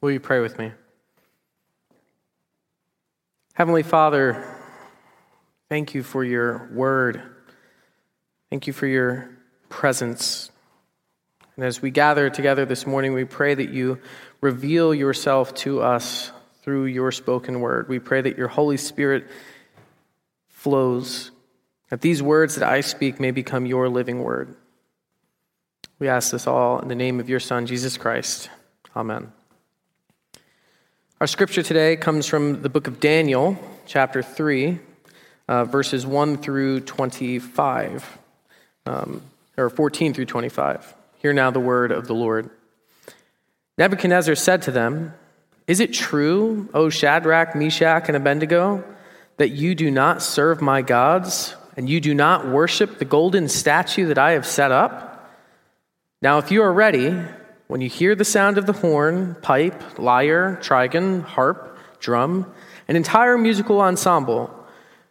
Will you pray with me? Heavenly Father, thank you for your word. Thank you for your presence. And as we gather together this morning, we pray that you reveal yourself to us through your spoken word. We pray that your Holy Spirit flows, that these words that I speak may become your living word. We ask this all in the name of your Son, Jesus Christ. Amen. Our scripture today comes from the book of Daniel, chapter 3, uh, verses 1 through 25, um, or 14 through 25. Hear now the word of the Lord. Nebuchadnezzar said to them, Is it true, O Shadrach, Meshach, and Abednego, that you do not serve my gods, and you do not worship the golden statue that I have set up? Now, if you are ready, when you hear the sound of the horn, pipe, lyre, trigon, harp, drum, an entire musical ensemble,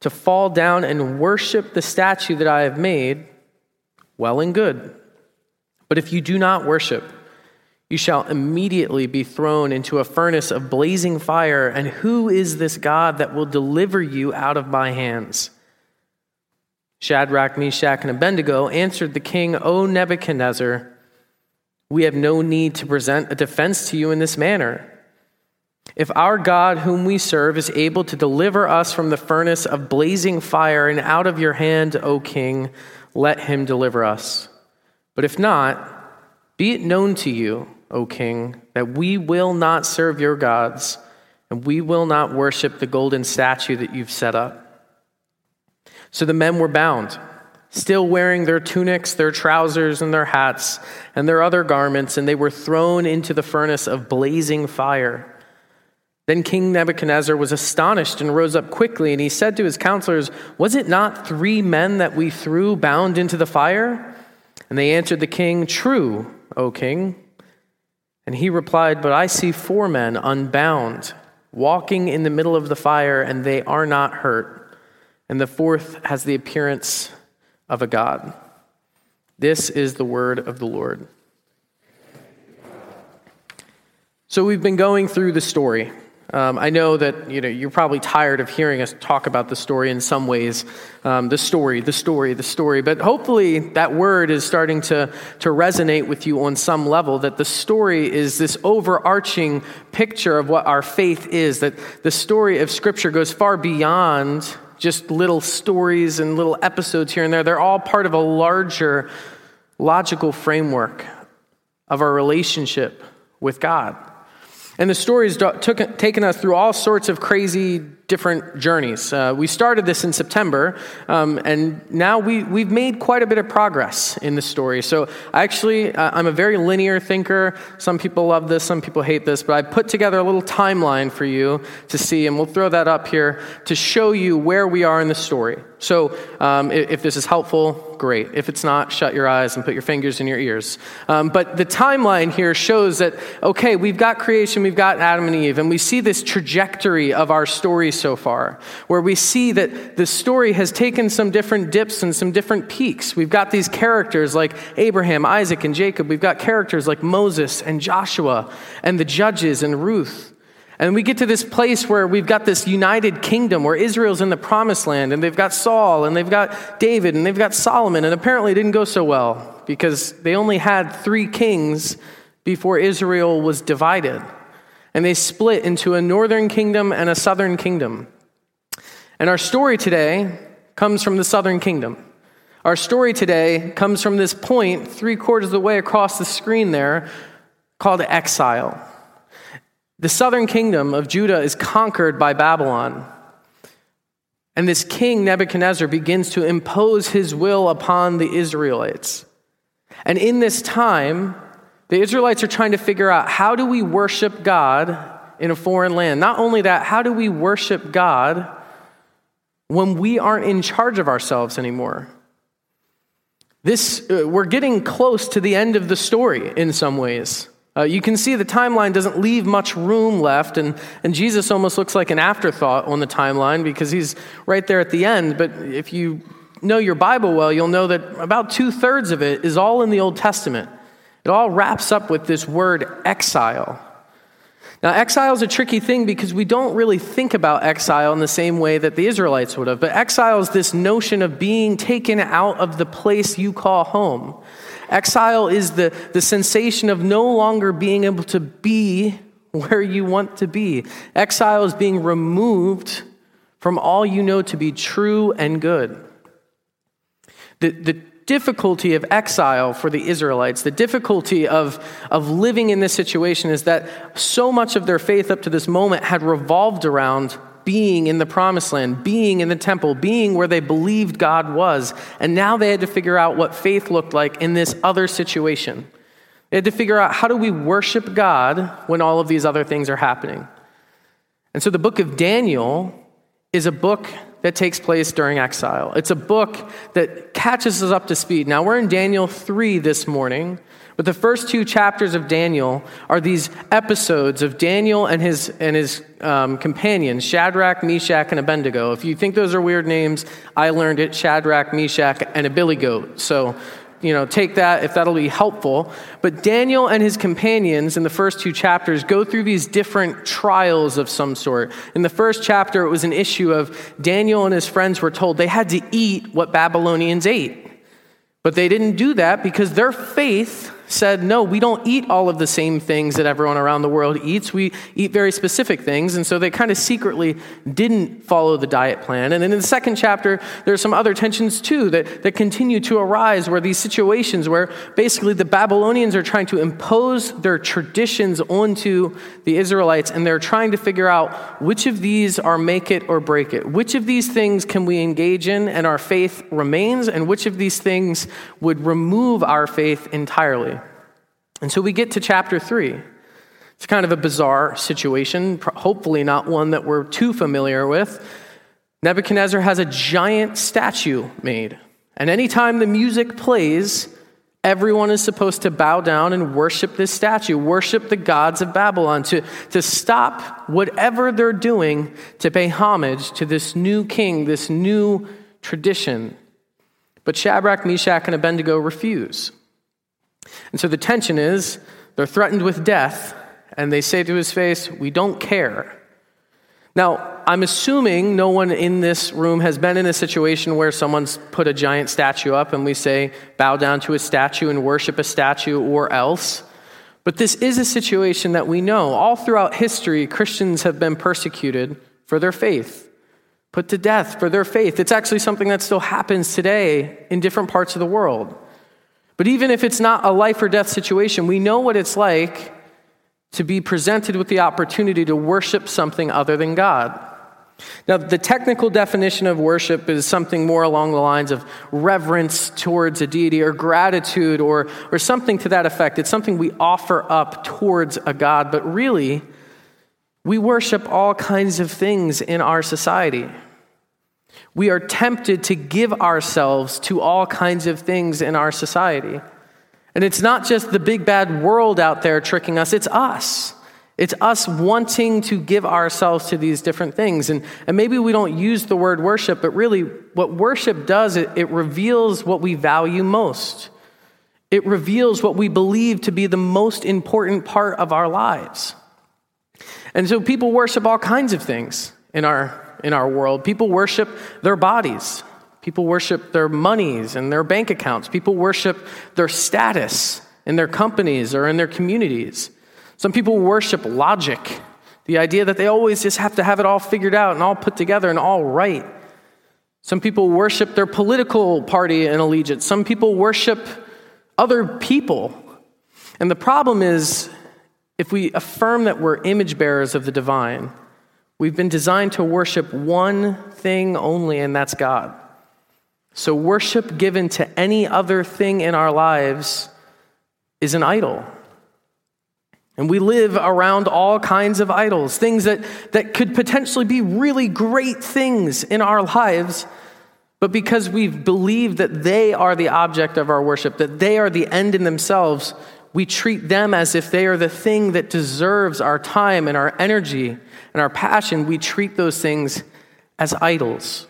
to fall down and worship the statue that I have made, well and good. But if you do not worship, you shall immediately be thrown into a furnace of blazing fire. And who is this God that will deliver you out of my hands? Shadrach, Meshach, and Abednego answered the king, O Nebuchadnezzar, we have no need to present a defense to you in this manner. If our God, whom we serve, is able to deliver us from the furnace of blazing fire and out of your hand, O king, let him deliver us. But if not, be it known to you, O king, that we will not serve your gods, and we will not worship the golden statue that you've set up. So the men were bound, still wearing their tunics, their trousers, and their hats, and their other garments, and they were thrown into the furnace of blazing fire. Then King Nebuchadnezzar was astonished and rose up quickly, and he said to his counselors, Was it not three men that we threw bound into the fire? And they answered the king, True, O king. And he replied, But I see four men unbound, walking in the middle of the fire, and they are not hurt and the fourth has the appearance of a god. This is the word of the Lord. So we've been going through the story. Um, I know that you know you're probably tired of hearing us talk about the story in some ways, um, the story, the story, the story. But hopefully that word is starting to to resonate with you on some level. That the story is this overarching picture of what our faith is. That the story of Scripture goes far beyond just little stories and little episodes here and there. They're all part of a larger logical framework of our relationship with God. And the stories took, taken us through all sorts of crazy different journeys. Uh, we started this in September, um, and now we, we've made quite a bit of progress in the story. So, actually, uh, I'm a very linear thinker. Some people love this, some people hate this, but I put together a little timeline for you to see, and we'll throw that up here to show you where we are in the story. So, um, if this is helpful, great. If it's not, shut your eyes and put your fingers in your ears. Um, but the timeline here shows that, okay, we've got creation, we've got Adam and Eve, and we see this trajectory of our story so far, where we see that the story has taken some different dips and some different peaks. We've got these characters like Abraham, Isaac, and Jacob. We've got characters like Moses and Joshua and the judges and Ruth. And we get to this place where we've got this united kingdom where Israel's in the promised land and they've got Saul and they've got David and they've got Solomon. And apparently it didn't go so well because they only had three kings before Israel was divided. And they split into a northern kingdom and a southern kingdom. And our story today comes from the southern kingdom. Our story today comes from this point, three quarters of the way across the screen there, called exile. The southern kingdom of Judah is conquered by Babylon. And this king, Nebuchadnezzar, begins to impose his will upon the Israelites. And in this time, the Israelites are trying to figure out how do we worship God in a foreign land? Not only that, how do we worship God when we aren't in charge of ourselves anymore? This, uh, we're getting close to the end of the story in some ways. Uh, you can see the timeline doesn't leave much room left, and, and Jesus almost looks like an afterthought on the timeline because he's right there at the end. But if you know your Bible well, you'll know that about two thirds of it is all in the Old Testament. It all wraps up with this word exile. Now, exile is a tricky thing because we don't really think about exile in the same way that the Israelites would have. But exile is this notion of being taken out of the place you call home. Exile is the, the sensation of no longer being able to be where you want to be. Exile is being removed from all you know to be true and good. The, the difficulty of exile for the Israelites, the difficulty of, of living in this situation is that so much of their faith up to this moment had revolved around being in the promised land, being in the temple, being where they believed God was. And now they had to figure out what faith looked like in this other situation. They had to figure out how do we worship God when all of these other things are happening. And so the book of Daniel is a book that takes place during exile. It's a book that catches us up to speed. Now, we're in Daniel 3 this morning, but the first two chapters of Daniel are these episodes of Daniel and his, and his um, companions, Shadrach, Meshach, and Abednego. If you think those are weird names, I learned it Shadrach, Meshach, and a billy goat. So you know, take that if that'll be helpful. But Daniel and his companions in the first two chapters go through these different trials of some sort. In the first chapter, it was an issue of Daniel and his friends were told they had to eat what Babylonians ate. But they didn't do that because their faith said, no, we don't eat all of the same things that everyone around the world eats. We eat very specific things. And so they kind of secretly didn't follow the diet plan. And then in the second chapter, there's some other tensions too that, that continue to arise where these situations where basically the Babylonians are trying to impose their traditions onto the Israelites and they're trying to figure out which of these are make it or break it. Which of these things can we engage in and our faith remains, and which of these things would remove our faith entirely. And so we get to chapter 3. It's kind of a bizarre situation, hopefully not one that we're too familiar with. Nebuchadnezzar has a giant statue made. And anytime the music plays, everyone is supposed to bow down and worship this statue, worship the gods of Babylon, to, to stop whatever they're doing to pay homage to this new king, this new tradition. But Shadrach, Meshach, and Abednego refuse. And so the tension is they're threatened with death, and they say to his face, We don't care. Now, I'm assuming no one in this room has been in a situation where someone's put a giant statue up and we say, bow down to a statue and worship a statue or else. But this is a situation that we know. All throughout history, Christians have been persecuted for their faith, put to death for their faith. It's actually something that still happens today in different parts of the world. But even if it's not a life or death situation, we know what it's like to be presented with the opportunity to worship something other than God. Now, the technical definition of worship is something more along the lines of reverence towards a deity or gratitude or, or something to that effect. It's something we offer up towards a God, but really, we worship all kinds of things in our society. We are tempted to give ourselves to all kinds of things in our society. And it's not just the big bad world out there tricking us, it's us. It's us wanting to give ourselves to these different things. And, and maybe we don't use the word worship, but really, what worship does, it, it reveals what we value most. It reveals what we believe to be the most important part of our lives. And so people worship all kinds of things in our in our world. People worship their bodies, people worship their monies and their bank accounts, people worship their status in their companies or in their communities. Some people worship logic, the idea that they always just have to have it all figured out and all put together and all right. Some people worship their political party and allegiance. Some people worship other people. And the problem is, if we affirm that we're image bearers of the divine, We've been designed to worship one thing only, and that's God. So, worship given to any other thing in our lives is an idol. And we live around all kinds of idols, things that, that could potentially be really great things in our lives, but because we've believed that they are the object of our worship, that they are the end in themselves, we treat them as if they are the thing that deserves our time and our energy and our passion. We treat those things as idols.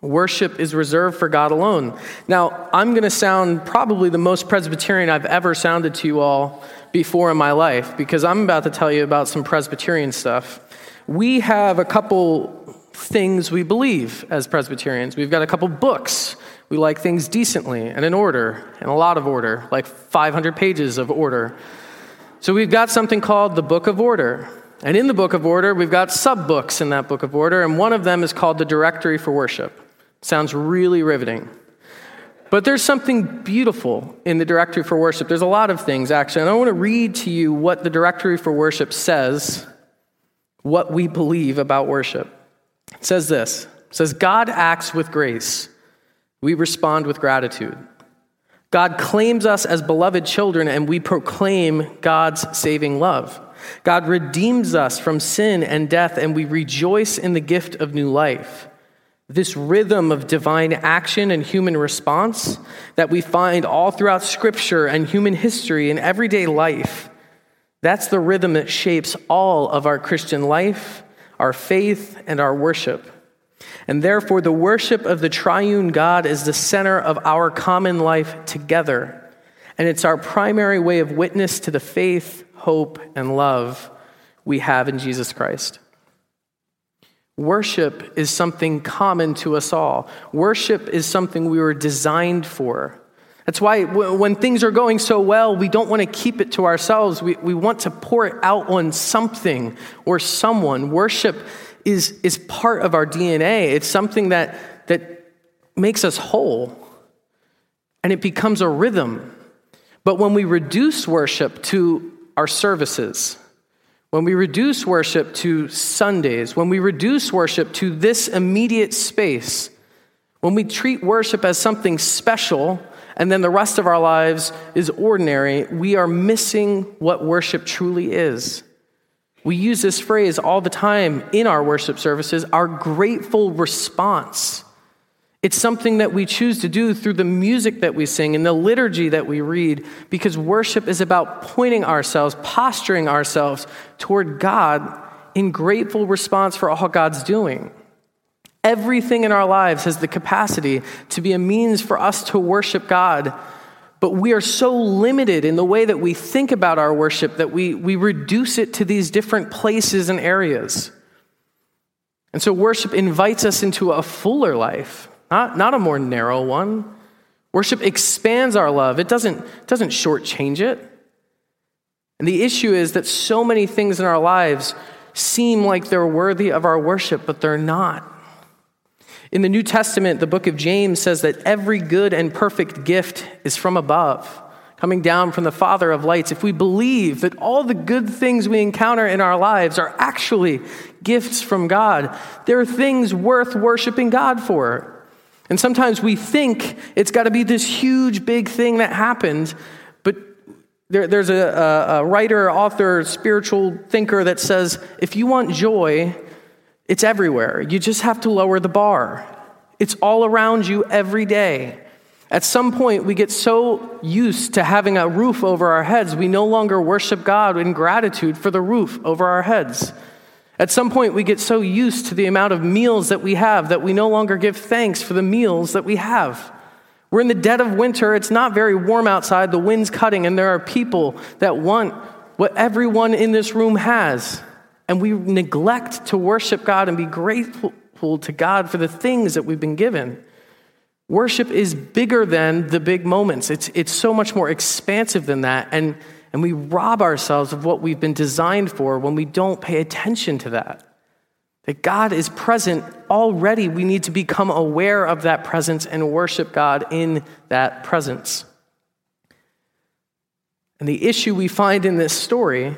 Worship is reserved for God alone. Now, I'm going to sound probably the most Presbyterian I've ever sounded to you all before in my life because I'm about to tell you about some Presbyterian stuff. We have a couple things we believe as Presbyterians. We've got a couple books. We like things decently and in order, and a lot of order, like 500 pages of order. So we've got something called the Book of Order. And in the Book of Order, we've got sub books in that Book of Order, and one of them is called the Directory for Worship. Sounds really riveting. But there's something beautiful in the Directory for Worship. There's a lot of things, actually. And I want to read to you what the Directory for Worship says, what we believe about worship. It says this it says, God acts with grace. We respond with gratitude. God claims us as beloved children, and we proclaim God's saving love. God redeems us from sin and death, and we rejoice in the gift of new life. This rhythm of divine action and human response that we find all throughout Scripture and human history and everyday life, that's the rhythm that shapes all of our Christian life, our faith, and our worship. And therefore, the worship of the triune God is the center of our common life together. And it's our primary way of witness to the faith, hope, and love we have in Jesus Christ. Worship is something common to us all. Worship is something we were designed for. That's why when things are going so well, we don't want to keep it to ourselves. We, we want to pour it out on something or someone. Worship is, is part of our DNA. It's something that, that makes us whole, and it becomes a rhythm. But when we reduce worship to our services, when we reduce worship to Sundays, when we reduce worship to this immediate space, when we treat worship as something special and then the rest of our lives is ordinary, we are missing what worship truly is. We use this phrase all the time in our worship services our grateful response. It's something that we choose to do through the music that we sing and the liturgy that we read because worship is about pointing ourselves, posturing ourselves toward God in grateful response for all God's doing. Everything in our lives has the capacity to be a means for us to worship God but we are so limited in the way that we think about our worship that we, we reduce it to these different places and areas. And so worship invites us into a fuller life, not, not a more narrow one. Worship expands our love, it doesn't, doesn't shortchange it. And the issue is that so many things in our lives seem like they're worthy of our worship, but they're not. In the New Testament, the book of James says that every good and perfect gift is from above, coming down from the Father of lights. If we believe that all the good things we encounter in our lives are actually gifts from God, there are things worth worshiping God for. And sometimes we think it's got to be this huge, big thing that happened, but there, there's a, a, a writer, author, spiritual thinker that says if you want joy, it's everywhere. You just have to lower the bar. It's all around you every day. At some point, we get so used to having a roof over our heads, we no longer worship God in gratitude for the roof over our heads. At some point, we get so used to the amount of meals that we have that we no longer give thanks for the meals that we have. We're in the dead of winter, it's not very warm outside, the wind's cutting, and there are people that want what everyone in this room has and we neglect to worship God and be grateful to God for the things that we've been given. Worship is bigger than the big moments. It's, it's so much more expansive than that. And, and we rob ourselves of what we've been designed for when we don't pay attention to that. That God is present already. We need to become aware of that presence and worship God in that presence. And the issue we find in this story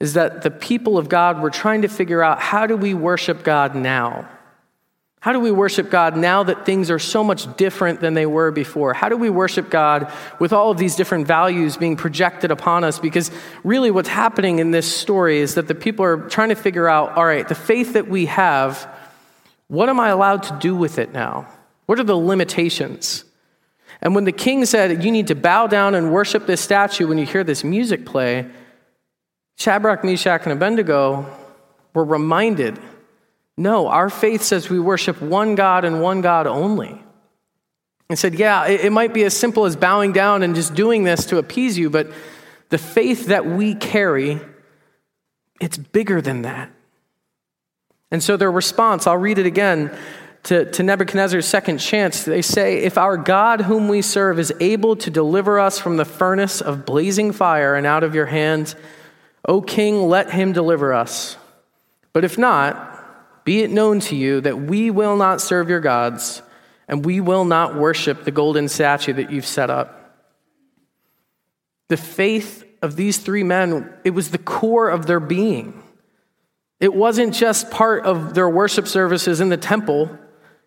is that the people of God were trying to figure out how do we worship God now? How do we worship God now that things are so much different than they were before? How do we worship God with all of these different values being projected upon us? Because really, what's happening in this story is that the people are trying to figure out all right, the faith that we have, what am I allowed to do with it now? What are the limitations? And when the king said, You need to bow down and worship this statue when you hear this music play, Shadrach, Meshach, and Abednego were reminded no, our faith says we worship one God and one God only. And said, yeah, it, might be as simple as bowing down and just doing this to appease you, but The faith that we carry, it's bigger than that. And so their response, I'll read it again to, to Nebuchadnezzar's second chance. They say, If our God, whom we serve, is able to deliver us from the furnace of blazing fire and out of your hands, O king, let him deliver us. But if not, be it known to you that we will not serve your gods, and we will not worship the golden statue that you've set up. The faith of these three men, it was the core of their being. It wasn't just part of their worship services in the temple.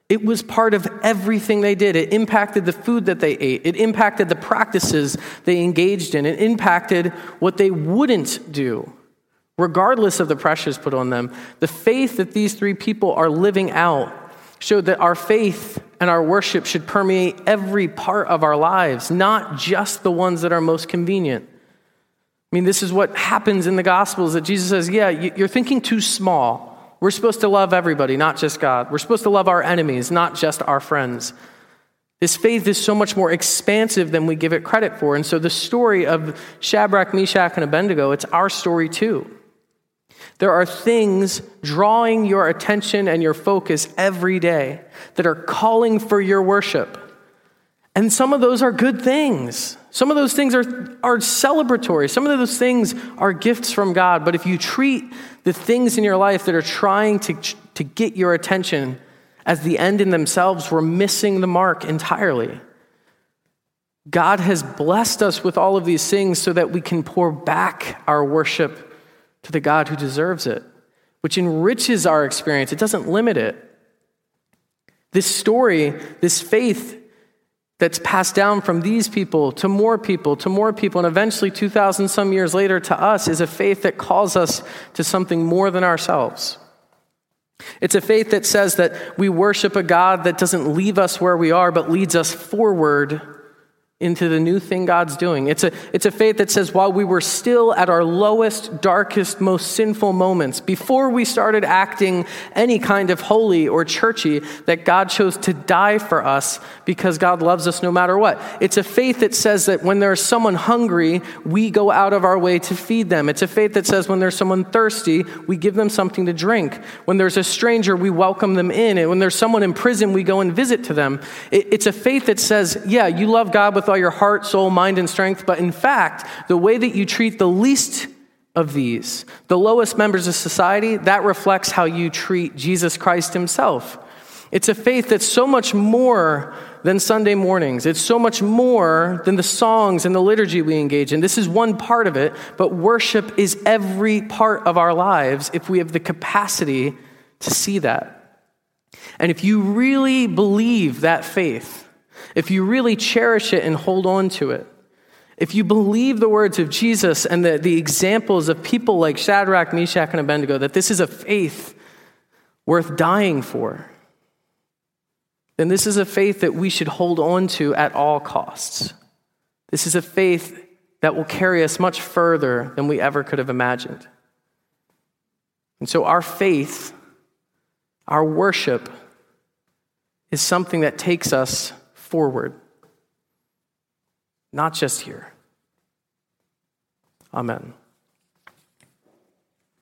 It was part of everything they did. It impacted the food that they ate. It impacted the practices they engaged in. It impacted what they wouldn't do, regardless of the pressures put on them. The faith that these three people are living out showed that our faith and our worship should permeate every part of our lives, not just the ones that are most convenient. I mean, this is what happens in the Gospels that Jesus says, Yeah, you're thinking too small. We're supposed to love everybody, not just God. We're supposed to love our enemies, not just our friends. This faith is so much more expansive than we give it credit for. And so the story of Shadrach, Meshach, and Abednego, it's our story too. There are things drawing your attention and your focus every day that are calling for your worship. And some of those are good things. Some of those things are, are celebratory. Some of those things are gifts from God. But if you treat the things in your life that are trying to, to get your attention as the end in themselves, we're missing the mark entirely. God has blessed us with all of these things so that we can pour back our worship to the God who deserves it, which enriches our experience. It doesn't limit it. This story, this faith that's passed down from these people to more people to more people, and eventually 2,000 some years later to us, is a faith that calls us to something more than ourselves. It's a faith that says that we worship a God that doesn't leave us where we are, but leads us forward into the new thing God's doing. It's a, it's a faith that says, while we were still at our lowest, darkest, most sinful moments, before we started acting any kind of holy or churchy, that God chose to die for us because God loves us no matter what. It's a faith that says that when there's someone hungry, we go out of our way to feed them. It's a faith that says when there's someone thirsty, we give them something to drink. When there's a stranger, we welcome them in. And when there's someone in prison, we go and visit to them. It, it's a faith that says, yeah, you love God with all your heart, soul, mind, and strength, but in fact, the way that you treat the least of these, the lowest members of society, that reflects how you treat Jesus Christ himself. It's a faith that's so much more than Sunday mornings. It's so much more than the songs and the liturgy we engage in. This is one part of it, but worship is every part of our lives if we have the capacity to see that. And if you really believe that faith, if you really cherish it and hold on to it, if you believe the words of Jesus and the, the examples of people like Shadrach, Meshach, and Abednego, that this is a faith worth dying for, then this is a faith that we should hold on to at all costs. This is a faith that will carry us much further than we ever could have imagined. And so, our faith, our worship, is something that takes us forward, not just here. Amen.